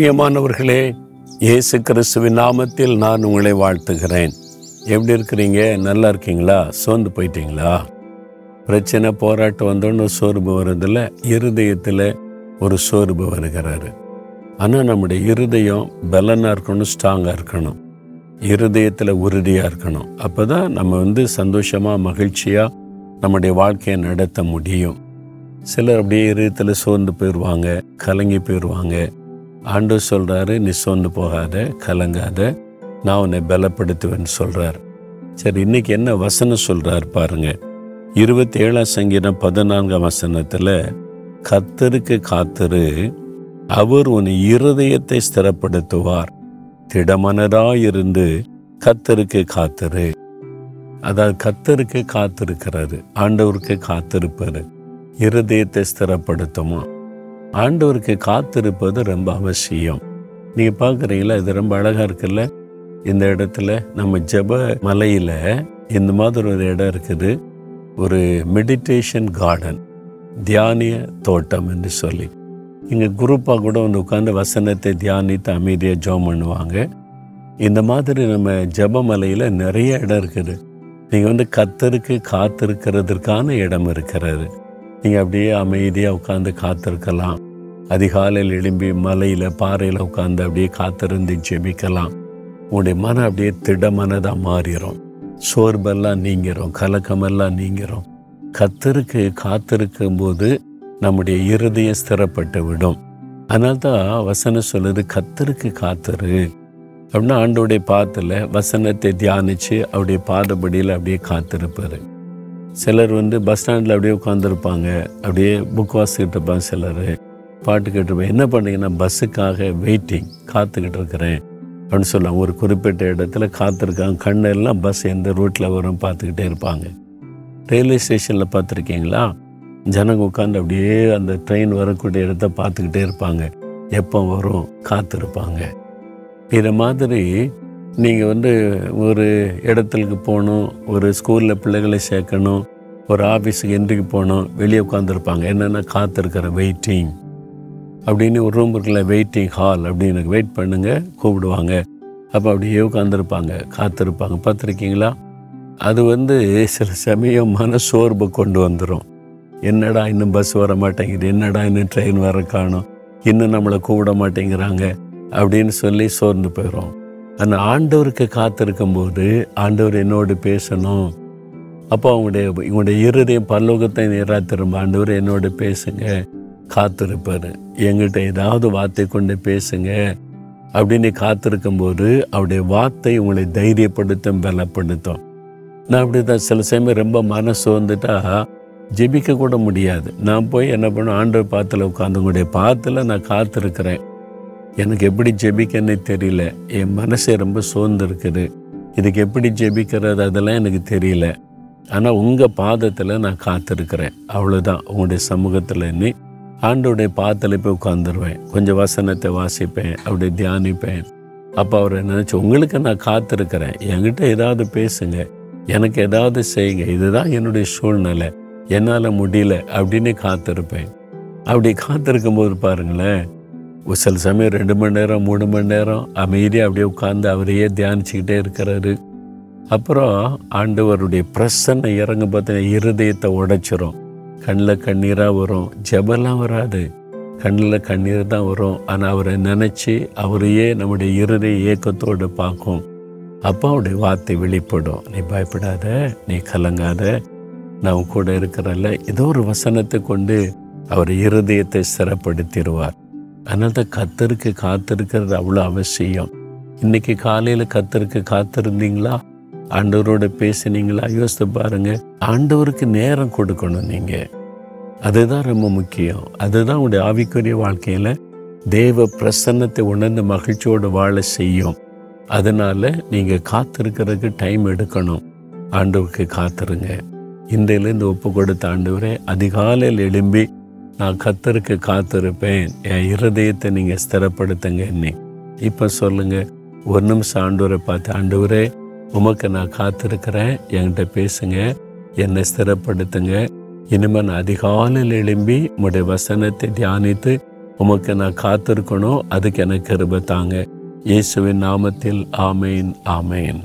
பிரியமானவர்களே இயேசு கிறிஸ்துவின் நாமத்தில் நான் உங்களை வாழ்த்துகிறேன். எப்படி இருக்கிறீங்க? நல்லா இருக்கீங்களா? சோர்ந்து போயிட்டீங்களா? பிரச்சனை போராட்டம் வந்தோன்னு சோர்வு வருதில்ல இருதயத்தில் ஒரு சோர்வு வருகிறாரு. ஆனால் நம்முடைய இருதயம் பலனாக இருக்கணும் ஸ்ட்ராங்காக இருக்கணும். இருதயத்தில் உறுதியாக இருக்கணும். அப்போ தான் நம்ம வந்து சந்தோஷமாக மகிழ்ச்சியாக நம்முடைய வாழ்க்கையை நடத்த முடியும். சிலர் அப்படியே இருதயத்தில் சோர்ந்து போயிடுவாங்க கலங்கி போயிடுவாங்க ஆண்டவர் சொல்கிறாரு நீ சோர்ந்து போகாத கலங்காத நான் உன்னை பலப்படுத்துவேன்னு சொல்கிறார் சரி இன்னைக்கு என்ன வசனம் சொல்கிறார் பாருங்க. இருபத்தி ஏழாம் சங்கீதம் பதினான்காம் வசனத்தில் கத்தருக்கு காத்தரு அவர் உன் இருதயத்தை ஸ்திரப்படுத்துவார். திடமனதாயிருந்து கத்தருக்கு காத்தரு. அதாவது கத்தருக்கு காத்திருக்கிறாரு ஆண்டவருக்கு காத்திருப்பாரு இருதயத்தை ஸ்திரப்படுத்துமா? ஆண்டவருக்கு காத்திருப்பது ரொம்ப அவசியம். நீங்கள் பார்க்குறீங்களா இது ரொம்ப அழகாக இருக்குல்ல? இந்த இடத்துல நம்ம ஜெப மலையில் இந்த மாதிரி ஒரு இடம் இருக்குது. ஒரு மெடிடேஷன் கார்டன் தியானிய தோட்டம் என்று சொல்லி. இங்கே குரூப்பாக கூட வந்து உட்காந்து வசனத்தை தியானித்து அமைதியாக ஜெபம் பண்ணுவாங்க. இந்த மாதிரி நம்ம ஜபமலையில் நிறைய இடம் இருக்குது. நீங்கள் வந்து கத்தருக்கு காத்திருக்கிறதுக்கான இடம் இருக்கிறது. நீங்கள் அப்படியே அமைதியாக உட்காந்து காத்திருக்கலாம். அதிகாலையில் எழும்பி மலையில் பாறையில் உட்காந்து அப்படியே காத்திருந்து ஜெபிக்கலாம். உங்களுடைய மனம் அப்படியே திடமனதாக மாறிடும் சோர்பெல்லாம் நீங்கிறோம் கலக்கமெல்லாம் நீங்கிறோம் கத்தருக்கு காத்திருக்கும் போது நம்முடைய இருதயம் ஸ்திரப்பட்டு விடும். அதனால தான் வசனம் சொல்லுது கத்தருக்கு காத்திரு. அப்படின்னா ஆண்டோடைய பாத்தில் வசனத்தை தியானித்து அவருடைய பாதபடியில் அப்படியே காத்திருப்பார். சிலர் வந்து பஸ் ஸ்டாண்டில் அப்படியே உட்காந்துருப்பாங்க அப்படியே புக் வாசிக்கிட்டு இருப்பாங்க சிலர். பாட்டு கேட்டிருப்பேன் என்ன பண்ணீங்கன்னா பஸ்ஸுக்காக வெயிட்டிங் காத்துக்கிட்டு இருக்கிறேன் அப்படின்னு சொல்லுவாங்க. ஒரு குறிப்பிட்ட இடத்துல காத்திருக்காங்க. கண்ணெல்லாம் பஸ் எந்த ரூட்டில் வரும் பார்த்துக்கிட்டே இருப்பாங்க. ரயில்வே ஸ்டேஷனில் பார்த்துருக்கீங்களா? ஜனங்க உட்காந்து அப்படியே அந்த ட்ரெயின் வரக்கூடிய இடத்த பார்த்துக்கிட்டே இருப்பாங்க. எப்போ வரும்? காத்திருப்பாங்க. இதை மாதிரி நீங்கள் வந்து ஒரு இடத்துக்கு போகணும் ஒரு ஸ்கூலில் பிள்ளைகளை சேர்க்கணும் ஒரு ஆஃபீஸுக்கு என்ட்ரிக்கு போகணும் வெளியே உட்காந்துருப்பாங்க என்னென்னா காத்திருக்கிற வெயிட்டிங் அப்படின்னு ஒரு ரூம் இருக்குல்ல வெயிட்டிங் ஹால் அப்படின்னு வெயிட் பண்ணுங்கள் கூப்பிடுவாங்க. அப்போ அப்படியே உட்காந்துருப்பாங்க காத்திருப்பாங்க. பார்த்துருக்கீங்களா? அது வந்து சில சமயம் மன சோர்வை கொண்டு வந்துடும் என்னடா இன்னும் பஸ் வர மாட்டேங்குது என்னடா இன்னும் ட்ரெயின் வர காணும் இன்னும் நம்மளை கூப்பிட மாட்டேங்கிறாங்க அப்படின்னு சொல்லி சோர்ந்து போயிடும் அந்த ஆண்டவருக்கு காத்திருக்கும் போது ஆண்டவர் என்னோடு பேசணும். அப்போ அவங்களுடைய இவங்களுடைய இருதயம் பல்லோகத்தை நேராக திரும்ப ஆண்டவர் என்னோடு பேசுங்க காத்திருப்பார். எங்கிட்ட ஏதாவது வார்த்தை கொண்டு பேசுங்க அப்படின்னு காத்திருக்கும் போது அவருடைய வார்த்தை உங்களை தைரியப்படுத்தும் பலப்படுத்தும். நான் அப்படி தான் சில சமயம் ரொம்ப மனசு வந்துட்டா ஜெபிக்க கூட முடியாது. நான் போய் என்ன பண்ணும் ஆண்டவர் பாத்தில் உட்காந்து உங்களுடைய பாத்தில் நான் காத்திருக்கிறேன். எனக்கு எப்படி ஜெபிக்கன்னு தெரியல. என் மனசே ரொம்ப சோர்ந்துருக்குது. இதுக்கு எப்படி ஜெபிக்கிறது அதெல்லாம் எனக்கு தெரியல. ஆனால் உங்கள் பாதத்தில் நான் காத்திருக்கிறேன். அவ்வளோதான் உங்களுடைய சமூகத்தில் நீ ஆண்டோடைய பாதத்தில் போய் உட்காந்துருவேன் கொஞ்சம் வசனத்தை வாசிப்பேன். அப்படி தியானிப்பேன். அப்போ அவரை நினச்சி உங்களுக்கு நான் காத்திருக்கிறேன். என்கிட்ட ஏதாவது பேசுங்க. எனக்கு ஏதாவது செய்யுங்க. இதுதான் என்னுடைய சூழ்நிலை. என்னால் முடியல. அப்படின்னு காத்திருப்பேன். அப்படி காத்திருக்கும் போது பாருங்களேன் ஒரு சில சமயம் ரெண்டு மணி நேரம் மூணு மணி நேரம் அமைதியாக அப்படியே உட்காந்து அவரையே தியானிச்சுக்கிட்டே இருக்கிறாரு. அப்புறம் ஆண்டவருடைய பிரசன்னை இறங்க பார்த்தீங்கன்னா இருதயத்தை உடைச்சிரும். கண்ணில் கண்ணீராக வரும். ஜபெல்லாம் வராது. கண்ணில் கண்ணீர் தான் வரும். ஆனால் அவரை நினச்சி அவரையே நம்முடைய இருதய ஏக்கத்தோடு பார்க்கும். அப்போ அவருடைய வார்த்தை வெளிப்படும். நீ பயப்படாத நீ கலங்காத. நான் கூட இருக்கிறல்ல ஏதோ ஒரு வசனத்தை கொண்டு அவர் இருதயத்தை சிறப்படுத்திடுவார். அதனால தான் கத்தருக்கு காத்திருக்கிறது அவ்வளோ அவசியம். இன்னைக்கு காலையில் கத்தருக்கு காத்திருந்தீங்களா? ஆண்டவரோட பேசுனீங்களா? யோசித்து பாருங்க. ஆண்டவருக்கு நேரம் கொடுக்கணும் நீங்கள் அதுதான் ரொம்ப முக்கியம். அதுதான் உங்களுடைய ஆவிக்குரிய வாழ்க்கையில் தேவ பிரசன்னத்தை உணர்ந்து மகிழ்ச்சியோடு வாழ செய்யும். அதனால நீங்கள் காத்திருக்கிறதுக்கு டைம் எடுக்கணும். ஆண்டவருக்கு காத்துருங்க. இன்றையிலேருந்து ஒப்பு கொடுத்த ஆண்டவரே அதிகாலையில் எழும்பி நான் கத்தருக்கு காத்திருப்பேன். என் இருதயத்தை நீங்கள் ஸ்திரப்படுத்துங்க என்னை. இப்போ சொல்லுங்கள் ஒரு நிமிஷம் ஆண்டவரை பார்த்து ஆண்டவரே உமக்கு நான் காத்திருக்கிறேன். என்கிட்ட பேசுங்க என்னை ஸ்திரப்படுத்துங்க. இனிமேல் நான் அதிகாலையில் எழும்பி உங்களுடைய வசனத்தை தியானித்து உமக்கு நான் காத்திருக்கணும். அதுக்கு எனக்கு கருபத்தாங்க தாங்க. இயேசுவின் நாமத்தில் ஆமேன் ஆமேன்.